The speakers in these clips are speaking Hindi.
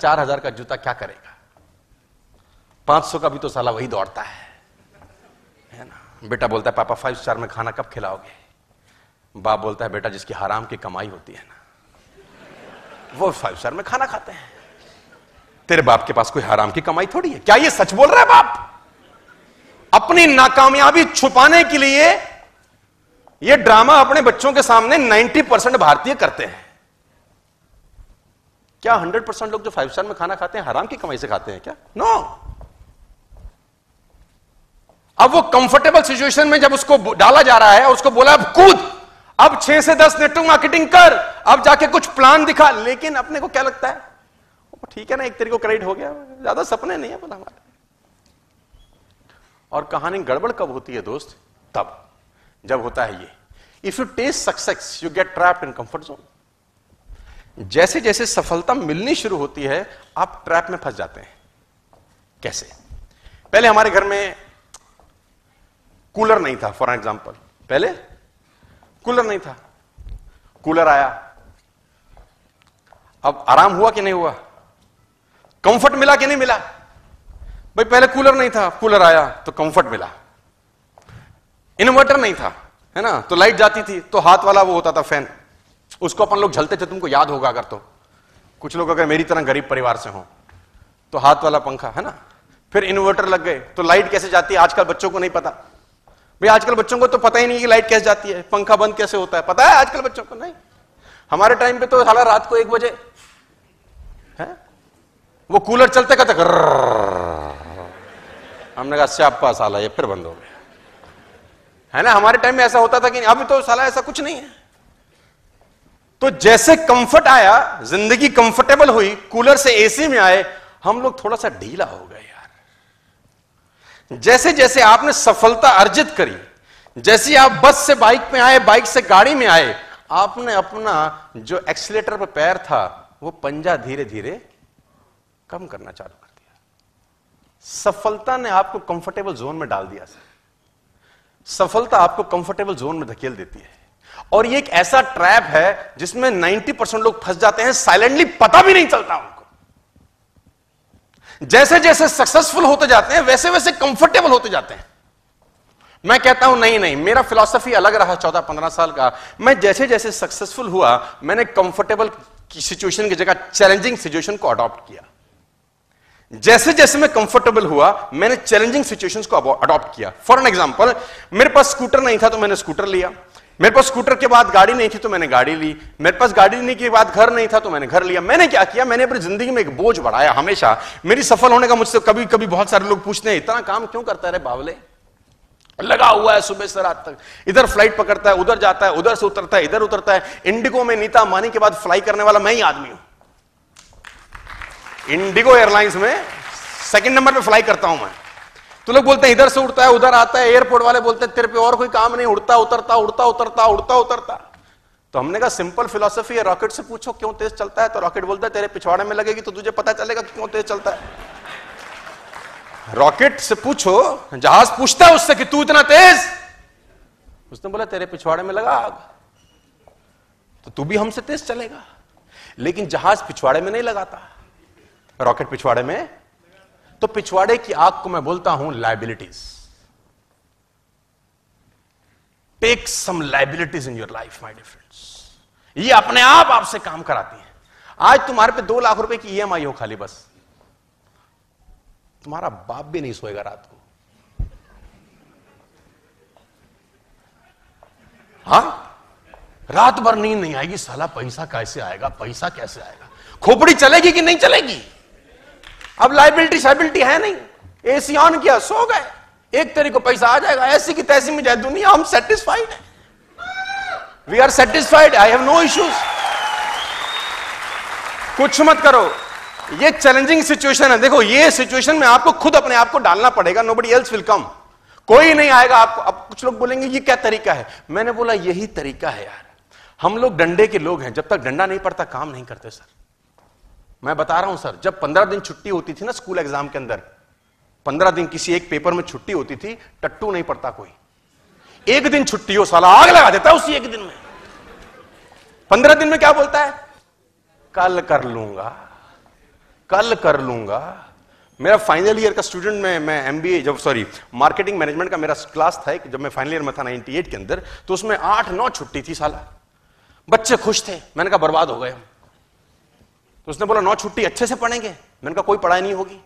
चार हज़ार का जूता क्या करेगा? पाँच सौ का भी तो साला वही दौड़ता है। है ना? बेटा बोलता है, पापा फाइव स्टार में खाना कब खिलाओगे? बाप बोलता है, बेटा, जिसकी हराम की कमाई होती है ना, वो फाइव स्टार में खाना खाते हैं। तेरे बाप के पास कोई हराम की कमाई थोड़ी है? क्या ये सच बोल रहा है बाप? अपनी नाकामयाबी छुपाने के लिए ये ड्रामा अपने बच्चों के सामने 90 परसेंट भारतीय करते हैं। क्या 100 परसेंट लोग जो फाइव स्टार में खाना खाते हैं, हराम की कमाई से खाते हैं क्या? No no. अब वो कंफर्टेबल सिचुएशन में जब उसको डाला जा रहा है, उसको बोला, अब कूद। अब छह से दस नेटवर्क मार्केटिंग कर। अब जाके कुछ प्लान दिखा। लेकिन अपने को क्या लगता है? ठीक है ना, एक तरीके को क्रेडिट हो गया। ज़्यादा सपने नहीं है बोला हमारे। और कहानी गड़बड़ कब होती है दोस्त? तब। जब होता है ये। If you test success you get trap in comfort zone जैसे जैसे सफलता मिलनी शुरू होती है, आप ट्रैप में फंस जाते हैं। कैसे? पहले हमारे घर में कूलर नहीं था, फॉर एग्ज़ाम्पल पहले कूलर नहीं था। कूलर आया। अब आराम हुआ कि नहीं हुआ? कंफर्ट मिला कि नहीं मिला? भाई, पहले कूलर नहीं था कूलर आया तो कंफर्ट मिला। इन्वर्टर नहीं था, है ना? तो लाइट जाती थी तो हाथ वाला वो होता था फ़ैन। उसको अपन लोग झलते थे, तुमको याद होगा अगर तो। कुछ लोग अगर मेरी तरह गरीब परिवार से हो तो हाथ वाला पंखा, है ना? फिर इन्वर्टर लग गए तो लाइट कैसे जाती है? आजकल बच्चों को नहीं पता। भाई, आजकल बच्चों को तो पता ही नहीं कि लाइट कैसे जाती है। पंखा बंद कैसे होता है? पता है आजकल बच्चों को? नहीं। हमारे टाइम पे तो साला रात को एक बजे, है? वो कूलर चलते कहते हमने कहा, स्यापा साला, ये फिर बंद हो गया। है ना? हमारे टाइम में ऐसा होता था कि अभी तो साला ऐसा कुछ नहीं है। तो जैसे कंफर्ट आया, ज़िंदगी कंफर्टेबल हुई कूलर से एसी में आए, हम लोग थोड़ा सा ढीला हो गए यार। जैसे जैसे आपने सफलता अर्जित करी, जैसे आप बस से बाइक में आए बाइक से गाड़ी में आए, आपने अपना जो एक्सीटर पर पैर था, वो पंजा धीरे धीरे कम करना चालू कर दिया। सफलता ने आपको कंफर्टेबल जोन में डाल दिया सर सफलता आपको कंफर्टेबल जोन में धकेल देती है। और ये एक ऐसा ट्रैप है जिसमें 90 परसेंट लोग फंस जाते हैं, साइलेंटली पता भी नहीं चलता उनको। जैसे जैसे सक्सेसफुल होते जाते हैं, वैसे वैसे कंफर्टेबल होते जाते हैं। मैं कहता हूँ, नहीं नहीं, मेरा फिलॉसफी अलग रहा चौदह पंद्रह साल का। मैं जैसे जैसे सक्सेसफुल हुआ, मैंने कंफर्टेबल सिचुएशन की जगह, चैलेंजिंग सिचुएशन को अडॉप्ट किया। जैसे जैसे मैं कंफर्टेबल हुआ, मैंने चैलेंजिंग सिचुएशंस को अडॉप्ट किया। फॉर एन एग्जांपल मेरे पास स्कूटर नहीं था तो मैंने स्कूटर लिया। मेरे पास स्कूटर के बाद गाड़ी नहीं थी तो मैंने गाड़ी ली। मेरे पास गाड़ी नहीं के बाद घर नहीं था तो मैंने घर लिया। मैंने क्या किया? मैंने अपनी ज़िंदगी में एक बोझ बढ़ाया हमेशा। मेरी सफल होने का मुझसे कभी कभी बहुत सारे लोग पूछते हैं, इतना काम क्यों करता है बावले? लगा हुआ है सुबह से रात तक। इधर फ़्लाइट पकड़ता है, उधर जाता है, उधर से उतरता है, इधर उतरता है। इंडिगो में नीता मानी के बाद फ्लाई करने वाला मैं ही आदमी हूँ। इंडिगो एयरलाइंस में सेकंड नंबर पे फ्लाई करता हूँ मैं। तो लोग बोलते हैं, इधर से उड़ता है, उधर आता है एयरपोर्ट वाले बोलते हैं, तेरे पे और कोई काम नहीं, उड़ता, उतरता उड़ता उतरता उड़ता, उतरता। तो हमने कहा सिंपल फिलोसफी है रॉकेट से पूछो, क्यों तेज चलता है? तो रॉकेट बोलता है, तेरे पिछवाड़े में लगेगी तो तुझे पता चलेगा क्यों तेज चलता है। रॉकेट से पूछो, जहाज़ पूछता है उससे कि तू इतना तेज? उसने बोला, तेरे पिछवाड़े में लगा आग। तो तू भी हमसे तेज चलेगा। लेकिन जहाज़ पिछवाड़े में नहीं लगाता। रॉकेट पिछवाड़े में तो पिछवाड़े की आग को मैं बोलता हूँ liabilities take some liabilities in your life my difference ये अपने आप आपसे काम कराती है. आज तुम्हारे पे दो लाख रुपए की ईएमआई हो खाली बस. तुम्हारा बाप भी नहीं सोएगा रात को. हा? रात भर नींद नहीं आएगी, साला पैसा कैसे आएगा? पैसा कैसे आएगा? खोपड़ी चलेगी कि नहीं चलेगी? अब लाइबिलिटी साइबिलिटी है नहीं। एसी ऑन किया, सो गए। एक तरीके को पैसा आ जाएगा, ऐसी की तैसी में जाए, दुनिया, हम सेटिस्फाइड है। We are satisfied I have no issues कुछ मत करो। ये चैलेंजिंग सिचुएशन है। देखो, ये सिचुएशन में आपको खुद अपने आप को डालना पड़ेगा nobody else will come कोई नहीं आएगा आपको अब कुछ लोग बोलेंगे, ये क्या तरीका है? मैंने बोला, यही तरीका है यार। हम लोग डंडे के लोग हैं, जब तक डंडा नहीं पड़ता, काम नहीं करते, सर। मैं बता रहा हूँ, सर, जब पंद्रह दिन छुट्टी होती थी ना स्कूल एग्ज़ाम के अंदर, पंद्रह दिन किसी एक पेपर में छुट्टी होती थी, टट्टू नहीं पड़ता कोई। एक दिन छुट्टी हो, साला आग लगा देता उसी एक दिन में। पंद्रह दिन में क्या बोलता है? कल कर लूँगा, कल कर लूँगा। मेरा फाइनल ईयर का स्टूडेंट में मैं एमबीए जब सॉरी मार्केटिंग मैनेजमेंट का मेरा क्लास था जब मैं फाइनल ईयर में था 98 के अंदर तो उसमें आठ नौ छुट्टी थी साला। बच्चे खुश थे, मैंने कहा बर्बाद हो गए हम। तो उसने बोला, नौ छुट्टी अच्छे से पढ़ेंगे। मैंने कहा, कोई पढ़ाई नहीं होगी।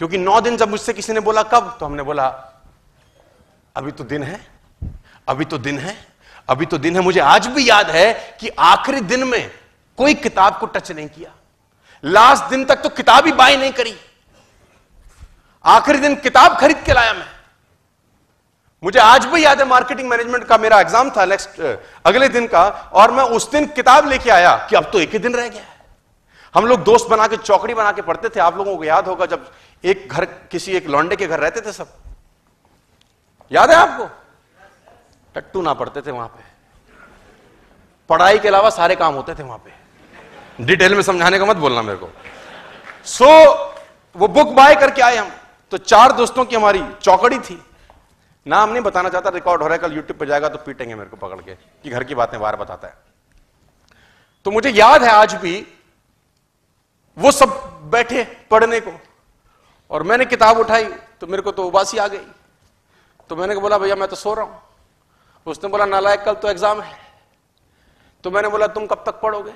क्योंकि नौ दिन जब मुझसे किसी ने बोला, कब? तो हमने बोला, अभी तो दिन है, अभी तो दिन है, अभी तो दिन है। मुझे आज भी याद है कि आखिरी दिन में कोई किताब को टच नहीं किया। लास्ट दिन तक तो किताब ही बाय नहीं करी। आखिरी दिन किताब खरीद के लाया मैं। मुझे आज भी याद है, मार्केटिंग मैनेजमेंट का मेरा एग्ज़ाम था, नेक्स्ट अगले दिन का, और मैं उस दिन किताब लेके आया कि अब तो एक ही दिन रह गया। हम लोग दोस्त बना के चौकड़ी बना के पढ़ते थे। आप लोगों को याद होगा जब एक घर किसी एक लौंडे के घर रहते थे सब। याद है आपको? टट्टू ना पढ़ते थे वहाँ पे। पढ़ाई के अलावा सारे काम होते थे वहाँ पे। डिटेल में समझाने का मत बोलना मेरे को। सो so, वो बुक बाय करके आए हम। तो चार दोस्तों की हमारी चौकड़ी थी। नाम नहीं बताना चाहता रिकॉर्ड हो रहा है कल यूट्यूब पर जाएगा तो पीटेंगे मेरे को पकड़ के कि घर की बातें बार बताता है। तो मुझे याद है आज भी वो सब बैठे पढ़ने को। और मैंने किताब उठाई तो मेरे को तो उबासी आ गई। तो मैंने बोला, भैया, मैं तो सो रहा हूँ। उसने बोला, नालायक, कल तो एग्ज़ाम है। तो मैंने बोला, तुम कब तक पढ़ोगे?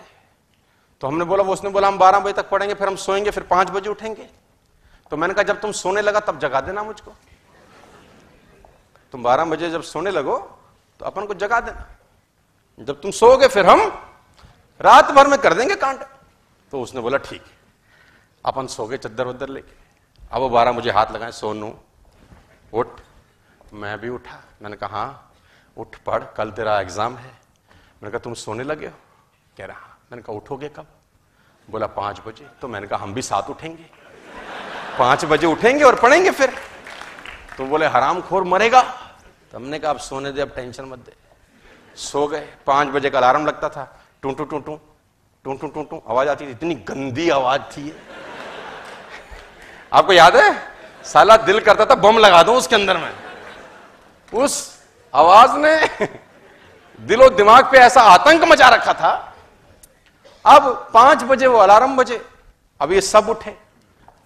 तो हमने बोला वो उसने बोला, हम बारह बजे तक पढ़ेंगे, फिर हम सोएँगे, फिर पाँच बजे उठेंगे। तो मैंने कहा, जब तुम सोने लगा, तब जगा देना मुझको। तुम बारह बजे जब सोने लगो तो अपन को जगा देना। जब तुम सोओगे, फिर हम रात भर में कर देंगे कांड। तो उसने बोला, ठीक, अपन सो गए चद्दर वद्दर लेके। अब वो बारह मुझे हाथ लगाए, सोनू, उठ। मैं भी उठा। मैंने कहा हाँ उठ, पढ़, कल तेरा एग्ज़ाम है। मैंने कहा, तुम सोने लगे हो? कह रहा हाँ। मैंने कहा, उठोगे कब? बोला, पाँच बजे। तो मैंने कहा, हम भी साथ उठेंगे। पाँच बजे उठेंगे और पढ़ेंगे फिर। तो बोले हराम खोर मरेगा। तो हमने कहा, अब सोने दे, अब टेंशन मत दे। सो गए। पाँच बजे का अलार्म लगता था। टू टू टू टू। टू टू टू टू आवाज़ आती थी, इतनी गंदी आवाज़ थी आपको याद है? साला दिल करता था, बम लगा दो उसके अंदर में। उस आवाज़ ने दिलो दिमाग पे ऐसा आतंक मचा रखा था। अब पाँच बजे, वो अलार्म बजे। अब ये सब उठे।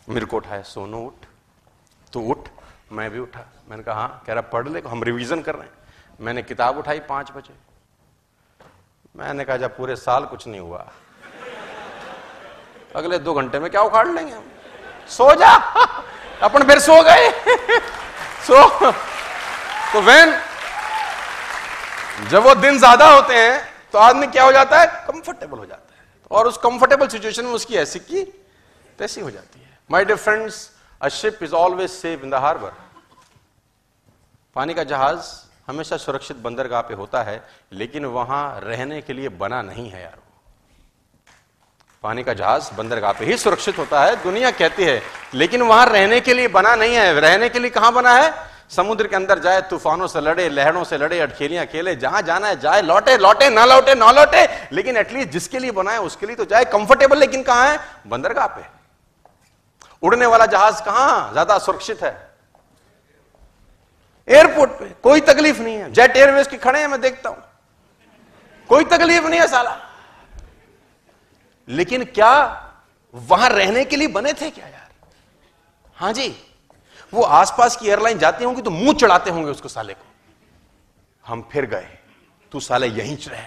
मेरे को उठाया, सोनू उठ। तू उठ, मैं भी उठा। मैंने कहा हाँ कह रहा, पढ़ ले, हम रिवीजन कर रहे हैं। मैंने किताब उठाई पाँच बजे। मैंने कहा, जब पूरे साल कुछ नहीं हुआ अगले दो घंटे में क्या उखाड़ लेंगे हम? सो जा। अपन फिर सो गए। सो। तो वैन, जब वो दिन ज़्यादा होते हैं तो आदमी क्या हो जाता है? कंफर्टेबल हो जाता है। और उस कंफर्टेबल सिचुएशन में उसकी ऐसी की, तैसी हो जाती है। My dear friends a ship is always safe in the harbour पानी का जहाज़ हमेशा सुरक्षित बंदरगाह पे होता है, लेकिन वहाँ रहने के लिए बना नहीं है यार पानी का जहाज़ बंदरगाह पे ही सुरक्षित होता है, दुनिया कहती है, लेकिन वहाँ रहने के लिए बना नहीं है। रहने के लिए कहाँ बना है? समुद्र के अंदर जाए, तूफानों से लड़े, लहरों से लड़े, अटखेलियाँ खेले, जहाँ जाना है जाए, लौटे लौटे, ना लौटे ना लौटे, लेकिन एटलीस्ट जिसके लिए बनाए, उसके लिए तो जाए कंफर्टेबल लेकिन कहाँ है? बंदरगाह पे। उड़ने वाला जहाज़ कहाँ? ज़्यादा सुरक्षित है। एयरपोर्ट पे कोई तकलीफ़ नहीं है। जेट एयरवेज के खड़े हैं, मैं देखता हूँ। कोई तकलीफ़ नहीं है, साला। लेकिन क्या वहाँ रहने के लिए बने थे क्या यार? हाँ जी, वो आसपास की एयरलाइन जाती होंगी तो मुँह चढ़ाते होंगे उसको साले को। हम फिर गए, तू साले यहीं रहे।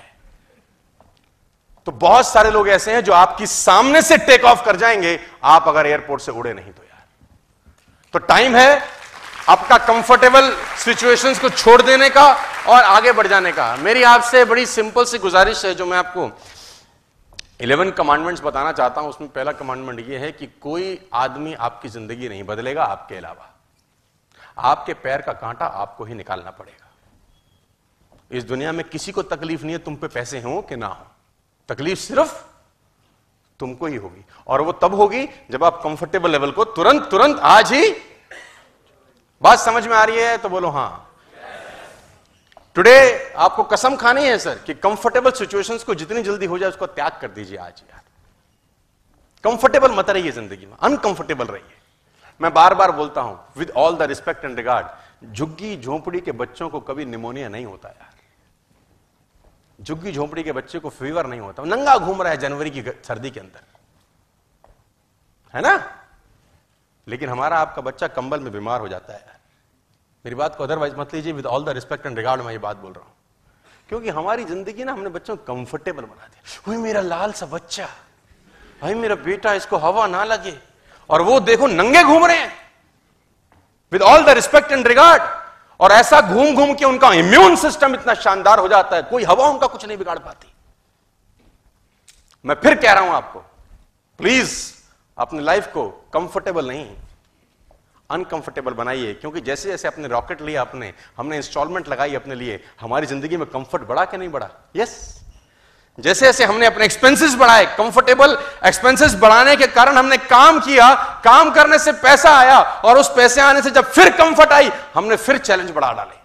तो बहुत सारे लोग ऐसे हैं जो आपकी सामने से टेक ऑफ़ कर जाएँगे, आप अगर एयरपोर्ट से उड़े नहीं तो यार। तो टाइम है आपका कंफर्टेबल सिचुएशंस को छोड़ देने का और आगे बढ़ जाने का। मेरी आपसे बड़ी सिंपल सी गुजारिश है जो मैं आपको इलेवन कमांडमेंट्स बताना चाहता हूँ, उसमें पहला कमांडमेंट यह है कि कोई आदमी आपकी ज़िंदगी नहीं बदलेगा आपके अलावा। आपके पैर का कांटा आपको ही निकालना पड़ेगा। इस दुनिया में किसी को तकलीफ़ नहीं है, तुम पे पैसे हो कि ना हो। तकलीफ़ सिर्फ़ तुमको ही होगी, और वो तब होगी जब आप कंफर्टेबल लेवल को तुरंत तुरंत आज ही बात समझ में आ रही है तो बोलो हाँ। टुडे आपको कसम खानी है सर कि कंफर्टेबल सिचुएशंस को जितनी जल्दी हो जाए, उसको त्याग कर दीजिए आज, यार। कंफर्टेबल मत रहिए ज़िंदगी में अनकंफर्टेबल रहिए। मैं बार बार बोलता हूँ with all the respect and regard झुग्गी झोंपड़ी के बच्चों को कभी निमोनिया नहीं होता, यार। झुग्गी झोंपड़ी के बच्चे को फीवर नहीं होता। नंगा घूम रहा है जनवरी की सर्दी के अंदर। है ना? लेकिन हमारा आपका बच्चा कंबल में बीमार हो जाता है मेरी बात को अदरवाइज़ मत लीजिए with all the respect and regard मैं ये बात बोल रहा हूँ। क्योंकि हमारी ज़िंदगी ना हमने बच्चों को कंफर्टेबल बना दिया। वही मेरा लाल सा बच्चा भाई मेरा बेटा, इसको हवा ना लगे, और वो देखो नंगे घूम रहे हैं। With all the respect and regard और ऐसा घूम घूम के उनका इम्यून सिस्टम इतना शानदार हो जाता है, कोई हवा उनका कुछ नहीं बिगाड़ पाती। मैं फिर कह रहा हूँ आपको प्लीज़ अपनी लाइफ को कंफर्टेबल नहीं। अनकंफर्टेबल बनाइए, क्योंकि जैसे जैसे अपने रॉकेट लिया अपने हमने इंस्टॉलमेंट लगाई अपने लिए, हमारी ज़िंदगी में कंफर्ट बढ़ा कि नहीं बढ़ा? यस जैसे जैसे हमने अपने एक्सपेंसेस बढ़ाए कंफर्टेबल एक्सपेंसेस बढ़ाने के कारण हमने काम किया, काम करने से पैसा आया, और उस पैसे आने से जब फिर कंफर्ट आई, हमने फिर चैलेंज बढ़ा डाले।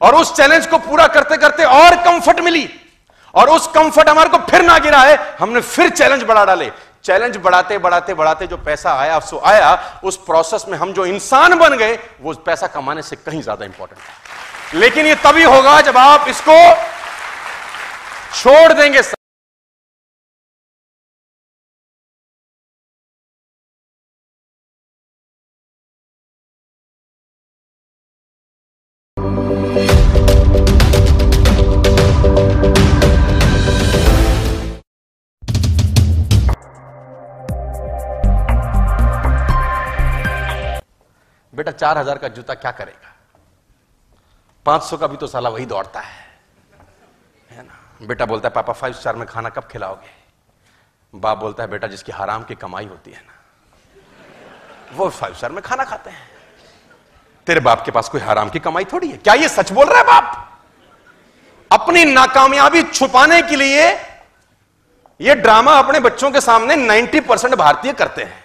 और उस चैलेंज को पूरा करते करते और कंफर्ट मिली, और उस कंफर्ट हमारे को फिर ना गिरा है, हमने फिर चैलेंज बढ़ा डाले। चैलेंज बढ़ाते बढ़ाते बढ़ाते जो पैसा आया, सो आया, उस प्रोसेस में हम जो इंसान बन गए, वो पैसा कमाने से कहीं ज़्यादा इंपॉर्टेंट लेकिन ये तभी होगा जब आप इसको छोड़ देंगे। बेटा चार हज़ार का जूता क्या करेगा? पाँच सौ का भी तो साला वही दौड़ता है। है ना? बेटा बोलता है, पापा फाइव स्टार में खाना कब खिलाओगे? बाप बोलता है, बेटा, जिसकी हराम की कमाई होती है ना, वो फाइव स्टार में खाना खाते हैं। तेरे बाप के पास कोई हराम की कमाई थोड़ी है? क्या ये सच बोल रहा है बाप? अपनी नाकामयाबी छुपाने के लिए ये ड्रामा अपने बच्चों के सामने 90 परसेंट भारतीय करते हैं।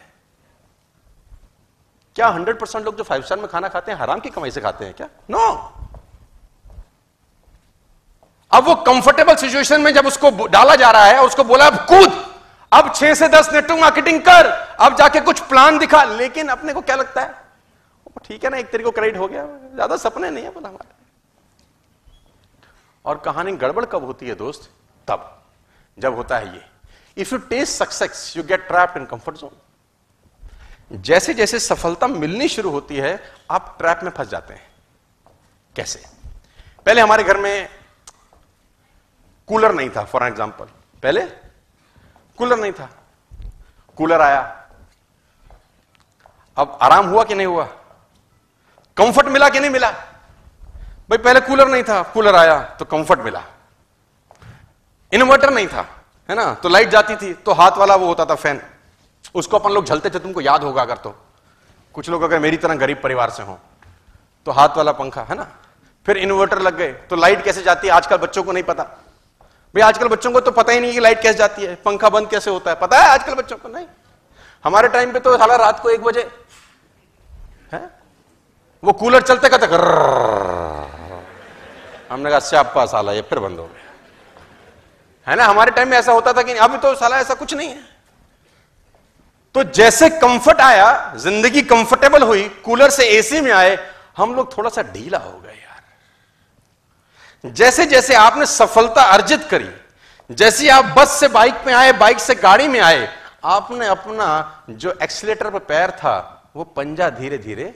क्या हंड्रेड परसेंट लोग जो फाइव स्टार में खाना खाते हैं, हराम की कमाई से खाते हैं क्या? No no. अब वो कंफर्टेबल सिचुएशन में जब उसको डाला जा रहा है और उसको बोला, अब कूद। अब छह से दस नेटवर्क मार्केटिंग कर। अब जाके कुछ प्लान दिखा। लेकिन अपने को क्या लगता है? ठीक है ना, एक तरीके को क्रेडिट हो गया। ज़्यादा सपने नहीं है बोला हमारे। और कहानी गड़बड़ कब होती है दोस्त? तब। जब होता है ये। If you test success you get trapped in comfort zone जैसे जैसे सफलता मिलनी शुरू होती है, आप ट्रैप में फंस जाते हैं। कैसे? पहले हमारे घर में कूलर नहीं था, फॉर एग्ज़ाम्पल पहले कूलर नहीं था। कूलर आया। अब आराम हुआ कि नहीं हुआ? कंफर्ट मिला कि नहीं मिला? भाई, पहले कूलर नहीं था, कूलर आया तो कंफर्ट मिला। इन्वर्टर नहीं था, है ना? तो लाइट जाती थी तो हाथ वाला वो होता था फ़ैन। उसको अपन लोग झलते थे, तुमको याद होगा अगर तो। कुछ लोग अगर मेरी तरह गरीब परिवार से हो तो हाथ वाला पंखा, है ना? फिर इन्वर्टर लग गए तो लाइट कैसे जाती है? आजकल बच्चों को नहीं पता। भाई, आजकल बच्चों को तो पता ही नहीं कि लाइट कैसे जाती है। पंखा बंद कैसे होता है? पता है आजकल बच्चों को? नहीं। हमारे टाइम पे तो साला रात को एक बजे, है? वो कूलर चलते कहते हमने कहा, स्यापा साला, ये फिर बंद हो गया। है ना? हमारे टाइम में ऐसा होता था कि अभी तो साला ऐसा कुछ नहीं है। तो जैसे कंफर्ट आया, ज़िंदगी कंफर्टेबल हुई कूलर से एसी में आए, हम लोग थोड़ा सा ढीला हो गए यार। जैसे जैसे आपने सफलता अर्जित करी, जैसे आप बस से बाइक में आए बाइक से गाड़ी में आए, आपने अपना जो एक्सीटर पर पैर था, वो पंजा धीरे धीरे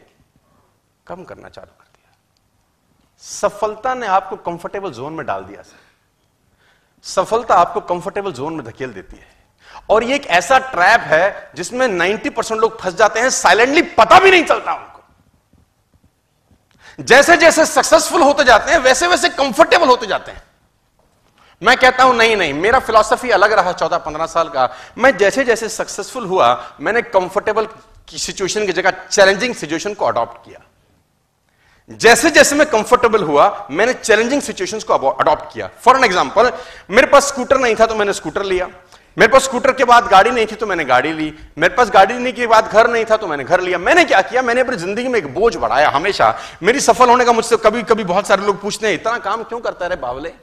कम करना चालू कर दिया। सफलता ने आपको कंफर्टेबल जोन में डाल दिया सर सफलता आपको कंफर्टेबल जोन में धकेल देती है। और ये एक ऐसा ट्रैप है जिसमें 90 परसेंट लोग फंस जाते हैं साइलेंटली पता भी नहीं चलता उनको। जैसे जैसे सक्सेसफुल होते जाते हैं, वैसे वैसे कंफर्टेबल होते जाते हैं। मैं कहता हूँ, नहीं नहीं, मेरा फिलॉसफी अलग रहा चौदह पंद्रह साल का। मैं जैसे जैसे सक्सेसफुल हुआ, मैंने कंफर्टेबल सिचुएशन की जगह चैलेंजिंग सिचुएशन को अडॉप्ट किया। जैसे जैसे मैं कंफर्टेबल हुआ, मैंने चैलेंजिंग सिचुएशंस को अडॉप्ट किया। फॉर एन एग्जांपल मेरे पास स्कूटर नहीं था तो मैंने स्कूटर लिया। मेरे पास स्कूटर के बाद गाड़ी नहीं थी तो मैंने गाड़ी ली। मेरे पास गाड़ी नहीं के बाद घर नहीं था तो मैंने घर लिया। मैंने क्या किया? मैंने अपनी ज़िंदगी में एक बोझ बढ़ाया हमेशा। मेरी सफल होने का मुझसे कभी कभी बहुत सारे लोग पूछते हैं, इतना काम क्यों करता है बावले?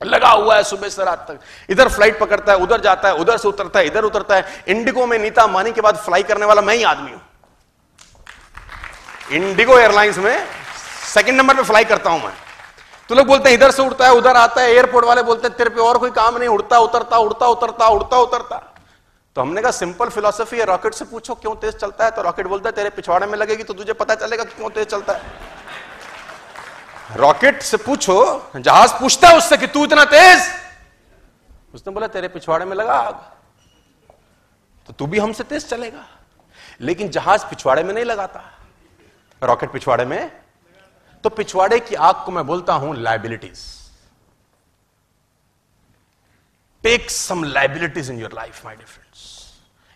लगा हुआ है सुबह से रात तक। इधर फ़्लाइट पकड़ता है, उधर जाता है, उधर से उतरता है, इधर उतरता है। इंडिगो में नीता मानी के बाद फ्लाई करने वाला मैं ही आदमी हूँ। इंडिगो एयरलाइंस में सेकंड नंबर पे फ्लाई करता हूँ मैं। तो लोग बोलते हैं, इधर से उड़ता है, उधर आता है एयरपोर्ट वाले बोलते हैं, तेरे पे और कोई काम नहीं, उड़ता, उतरता उड़ता उतरता उड़ता, उतरता। तो हमने कहा सिंपल फिलोसफी है रॉकेट से पूछो, क्यों तेज चलता है? तो रॉकेट बोलता है, तेरे पिछवाड़े में लगेगी तो तुझे पता चलेगा क्यों तेज चलता है। रॉकेट से पूछो, जहाज़ पूछता है उससे कि तू इतना तेज? उसने बोला, तेरे पिछवाड़े में लगा आग। तो तू भी हमसे तेज चलेगा। लेकिन जहाज़ पिछवाड़े में नहीं लगाता। रॉकेट पिछवाड़े में तो पिछवाड़े की आग को मैं बोलता हूँ liabilities take some liabilities in your life my difference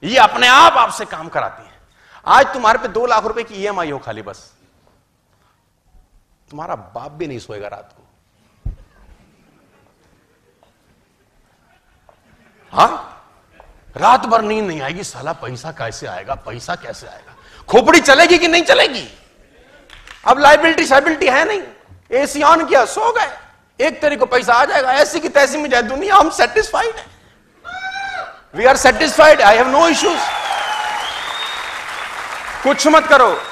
ये अपने आप आपसे काम कराती है। आज तुम्हारे पे दो लाख रुपए की ईएमआई हो खाली बस। तुम्हारा बाप भी नहीं सोएगा रात को। हा? रात भर नींद नहीं आएगी, साला पैसा कैसे आएगा, पैसा कैसे आएगा? खोपड़ी चलेगी कि नहीं चलेगी? अब लाइबिलिटी शाइबिलिटी है नहीं। एसी ऑन किया, सो गए। एक तरीके को पैसा आ जाएगा, ऐसी की तैसी में जाए, दुनिया हम सेटिस्फाइड है। We are satisfied I have no issues कुछ मत करो।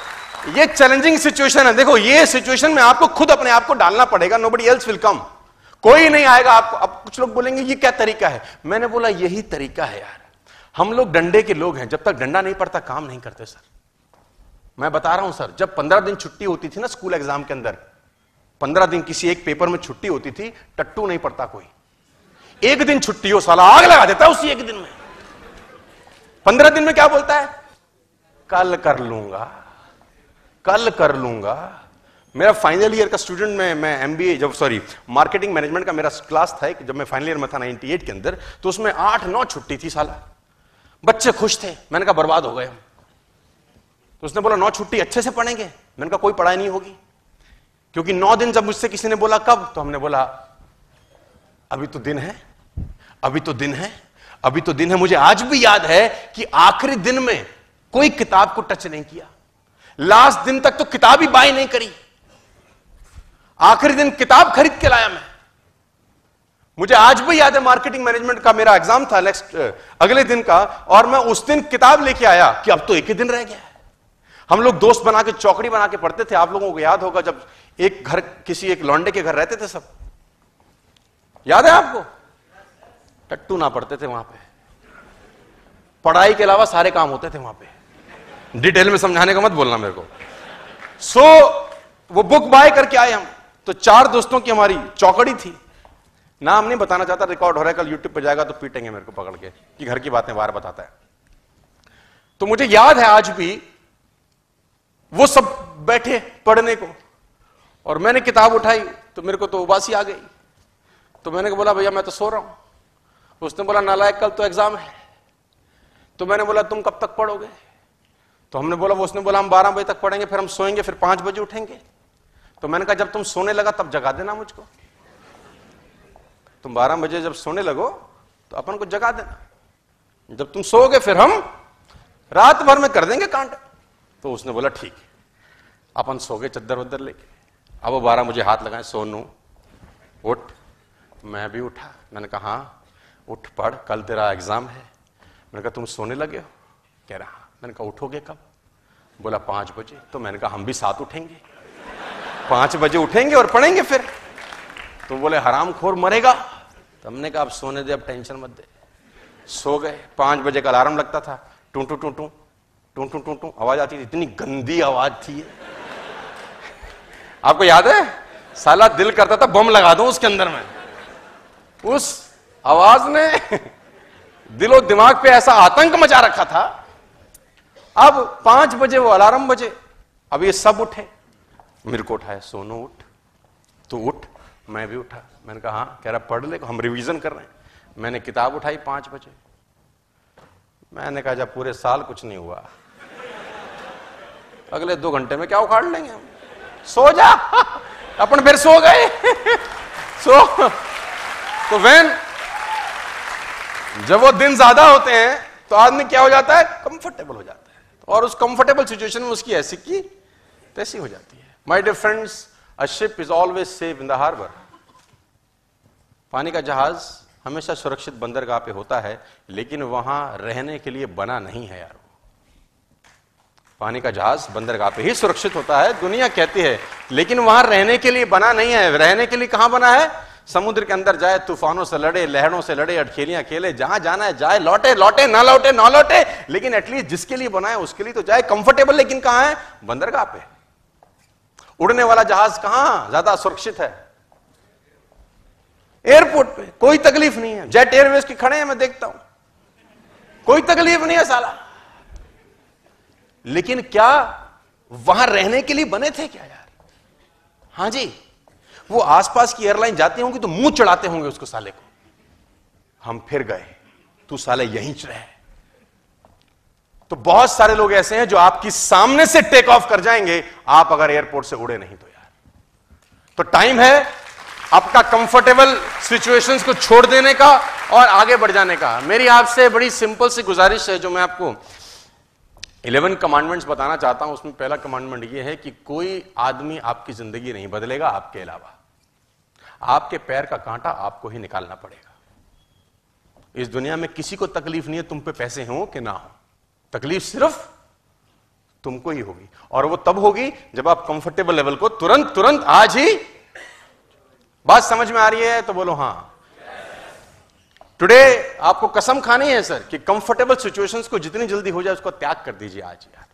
ये चैलेंजिंग सिचुएशन है। देखो, ये सिचुएशन में आपको खुद अपने आप को डालना पड़ेगा nobody else will come कोई नहीं आएगा, आपको, अब कुछ लोग बोलेंगे, ये क्या तरीका है? मैंने बोला, यही तरीका है यार। हम लोग डंडे के लोग हैं, जब तक डंडा नहीं पड़ता, काम नहीं करते, सर। मैं बता रहा हूँ, सर, जब पंद्रह दिन छुट्टी होती थी ना स्कूल एग्ज़ाम के अंदर, पंद्रह दिन किसी एक पेपर में छुट्टी होती थी, टट्टू नहीं पड़ता कोई। एक दिन छुट्टी हो, साला आग लगा देता है उसी एक दिन में। पंद्रह दिन में क्या बोलता है? कल कर लूँगा, कल कर लूँगा। मेरा फाइनल ईयर का स्टूडेंट में मैं एमबीए जब सॉरी मार्केटिंग मैनेजमेंट का मेरा क्लास था जब मैं फाइनल ईयर में था 98 के अंदर तो उसमें आठ नौ छुट्टी थी साला। बच्चे खुश थे, मैंने कहा बर्बाद हो गए हम। तो उसने बोला, नौ छुट्टी अच्छे से पढ़ेंगे। मैंने कहा, कोई पढ़ाई नहीं होगी। क्योंकि नौ दिन जब मुझसे किसी ने बोला, कब? तो हमने बोला, अभी तो दिन है, अभी तो दिन है, अभी तो दिन है। मुझे आज भी याद है कि आखिरी दिन में कोई किताब को टच नहीं किया। लास्ट दिन तक तो किताब ही बाय नहीं करी। आखिरी दिन किताब खरीद के लाया मैं। मुझे आज भी याद है मार्केटिंग मैनेजमेंट का मेरा एग्ज़ाम था, नेक्स्ट, अगले दिन का, और मैं उस दिन किताब लेके आया कि अब तो एक ही दिन रह गया है। हम लोग दोस्त बना के चौकड़ी बना के पढ़ते थे। आप लोगों को याद होगा जब एक घर किसी एक लौंडे के घर रहते थे सब। याद है आपको? टट्टू ना पढ़ते थे वहाँ पे। पढ़ाई के अलावा सारे काम होते थे वहाँ पे। डिटेल में समझाने का मत बोलना मेरे को। सो so, वो बुक बाय करके आए हम। तो चार दोस्तों की हमारी चौकड़ी थी। नाम नहीं बताना चाहता रिकॉर्ड हो रहा है कल यूट्यूब पर जाएगा तो पीटेंगे मेरे को पकड़ के कि घर की बातें बार बताता है। तो मुझे याद है आज भी वो सब बैठे पढ़ने को। और मैंने किताब उठाई तो मेरे को तो उबासी आ गई। तो मैंने बोला भैया, मैं तो सो रहा हूँ। उसने बोला, नालायक, कल तो एग्ज़ाम है। तो मैंने बोला, तुम कब तक पढ़ोगे? तो हमने बोला, वो उसने बोला, हम बारह बजे तक पढ़ेंगे, फिर हम सोएँगे, फिर पाँच बजे उठेंगे। तो मैंने कहा, जब तुम सोने लगा, तब जगा देना मुझको। तुम बारह बजे जब सोने लगो तो अपन को जगा देना। जब तुम सोओगे, फिर हम रात भर में कर देंगे कांड। तो उसने बोला, ठीक, अपन सो गए चद्दर वद्दर लेके। अब वो बारह मुझे हाथ लगाए, सोनू, उठ। मैं भी उठा। मैंने कहा हाँ उठ, पढ़, कल तेरा एग्ज़ाम है। मैंने कहा, तुम सोने लगे हो? कह रहा हाँ। मैंने कहा, उठोगे कब? बोला, पाँच बजे। तो मैंने कहा, हम भी साथ उठेंगे। पाँच बजे उठेंगे और पढ़ेंगे फिर? तो बोले हराम खोर मरेगा। तो हमने कहा, अब सोने दे, अब टेंशन मत दे। सो गए। पाँच बजे का अलार्म लगता था। टू टू टू टू। टू टू टू टू, आवाज़ आती थी, इतनी गंदी आवाज़ थी आपको याद है? साला दिल करता था, बम लगा दो उसके अंदर में। उस आवाज़ ने दिलो दिमाग पे ऐसा आतंक मचा रखा था। अब पाँच बजे, वो अलार्म बजे। अब ये सब उठे। मेरे को उठाया, सोनू, उठ। तू उठ, मैं भी उठा। मैंने कहा हाँ कह रहा, पढ़ ले, हम रिवीजन कर रहे हैं। मैंने किताब उठाई पाँच बजे। मैंने कहा, जब पूरे साल कुछ नहीं हुआ। अगले दो घंटे में क्या उखाड़ लेंगे हम? सो जा। अपन फिर सो गए। सो। तो वैन, जब वो दिन ज़्यादा होते हैं तो आदमी क्या हो जाता है? कंफर्टेबल हो जाता है। और उस कंफर्टेबल सिचुएशन में उसकी ऐसी की, तैसी हो जाती है। My dear friends a ship is always safe in the harbour पानी का जहाज़ हमेशा सुरक्षित बंदरगाह पे होता है, लेकिन वहाँ रहने के लिए बना नहीं है यार पानी का जहाज़ बंदरगाह पे ही सुरक्षित होता है, दुनिया कहती है, लेकिन वहाँ रहने के लिए बना नहीं है। रहने के लिए कहाँ बना है? समुद्र के अंदर जाए, तूफानों से लड़े, लहरों से लड़े, अटखेलियाँ खेले, जहाँ जाना है जाए, लौटे लौटे, ना लौटे ना लौटे, लेकिन एटलीस्ट जिसके लिए बनाए, उसके लिए तो जाए कंफर्टेबल लेकिन कहाँ है? बंदरगाह पे। उड़ने वाला जहाज़ कहाँ? ज़्यादा सुरक्षित है। एयरपोर्ट पे कोई तकलीफ़ नहीं है। जेट एयरवेज के खड़े हैं, मैं देखता हूँ। कोई तकलीफ़ नहीं है साला। लेकिन क्या वहाँ रहने के लिए बने थे क्या यार? हाँ जी, वो आसपास की एयरलाइन जाती होंगी तो मुँह चढ़ाते होंगे उसको साले को। हम फिर गए, तू साले यहीं रहे। तो बहुत सारे लोग ऐसे हैं जो आपकी सामने से टेक ऑफ़ कर जाएँगे, आप अगर एयरपोर्ट से उड़े नहीं तो यार। तो टाइम है आपका कंफर्टेबल सिचुएशंस को छोड़ देने का और आगे बढ़ जाने का। मेरी आपसे बड़ी सिंपल सी गुजारिश है जो मैं आपको इलेवन कमांडमेंट्स बताना चाहता हूँ, उसमें पहला कमांडमेंट यह है कि कोई आदमी आपकी ज़िंदगी नहीं बदलेगा आपके अलावा। आपके पैर का कांटा आपको ही निकालना पड़ेगा। इस दुनिया में किसी को तकलीफ़ नहीं है, तुम पे पैसे हो कि ना हो। तकलीफ़ सिर्फ़ तुमको ही होगी। और वो तब होगी जब आप कंफर्टेबल लेवल को तुरंत तुरंत आज ही बात समझ में आ रही है तो बोलो, हाँ। टुडे आपको कसम खानी है सर कि कंफर्टेबल सिचुएशंस को जितनी जल्दी हो जाए, उसको त्याग कर दीजिए आज, यार।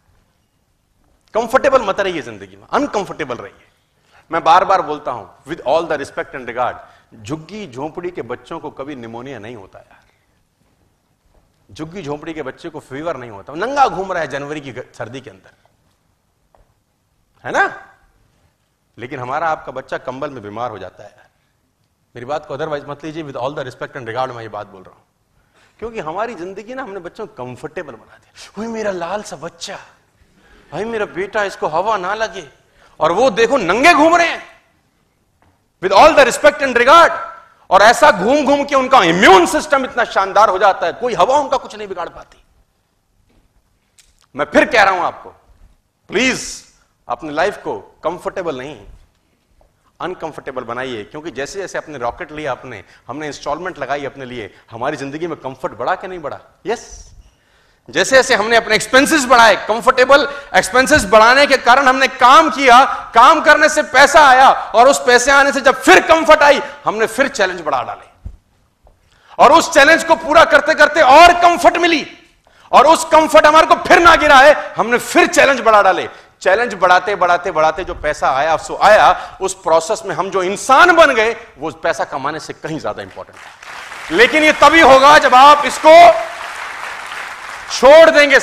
कंफर्टेबल मत रहिए ज़िंदगी में अनकंफर्टेबल रहिए। मैं बार बार बोलता हूँ with all the respect and regard झुग्गी झोंपड़ी के बच्चों को कभी निमोनिया नहीं होता, यार। झुग्गी झोंपड़ी के बच्चे को फीवर नहीं होता। नंगा घूम रहा है जनवरी की सर्दी के अंदर। है ना? लेकिन हमारा आपका बच्चा कंबल में बीमार हो जाता है। मेरी बात को अदरवाइज़ मत लीजिए with all the respect and regard मैं ये बात बोल रहा हूँ। क्योंकि हमारी ज़िंदगी ना हमने बच्चों को कंफर्टेबल बना दिया। वही मेरा लाल सा बच्चा भाई मेरा बेटा, इसको हवा ना लगे, और वो देखो नंगे घूम रहे हैं। With all the respect and regard और ऐसा घूम घूम के उनका इम्यून सिस्टम इतना शानदार हो जाता है, कोई हवा उनका कुछ नहीं बिगाड़ पाती। मैं फिर कह रहा हूँ आपको प्लीज़ अपनी लाइफ को कंफर्टेबल नहीं। अनकंफर्टेबल बनाइए, क्योंकि जैसे जैसे अपने रॉकेट लिया अपने, हमने इंस्टॉलमेंट लगाई अपने लिए, हमारी ज़िंदगी में कंफर्ट बढ़ा कि नहीं बढ़ा? यस जैसे जैसे हमने अपने एक्सपेंसेस बढ़ाए कंफर्टेबल एक्सपेंसेस बढ़ाने के कारण हमने काम किया, काम करने से पैसा आया और उस पैसे आने से जब फिर कंफर्ट आई, हमने फिर चैलेंज बढ़ा डाले। और उस चैलेंज को पूरा करते करते और कंफर्ट मिली। और उस कंफर्ट हमारे को फिर ना गिरा है, हमने फिर चैलेंज बढ़ा डाले। चैलेंज बढ़ाते बढ़ाते बढ़ाते जो पैसा आया सो आया, उस प्रोसेस में हम जो इंसान बन गए, वो पैसा कमाने से कहीं ज़्यादा इंपॉर्टेंट है। लेकिन ये तभी होगा जब आप इसको छोड़ देंगे।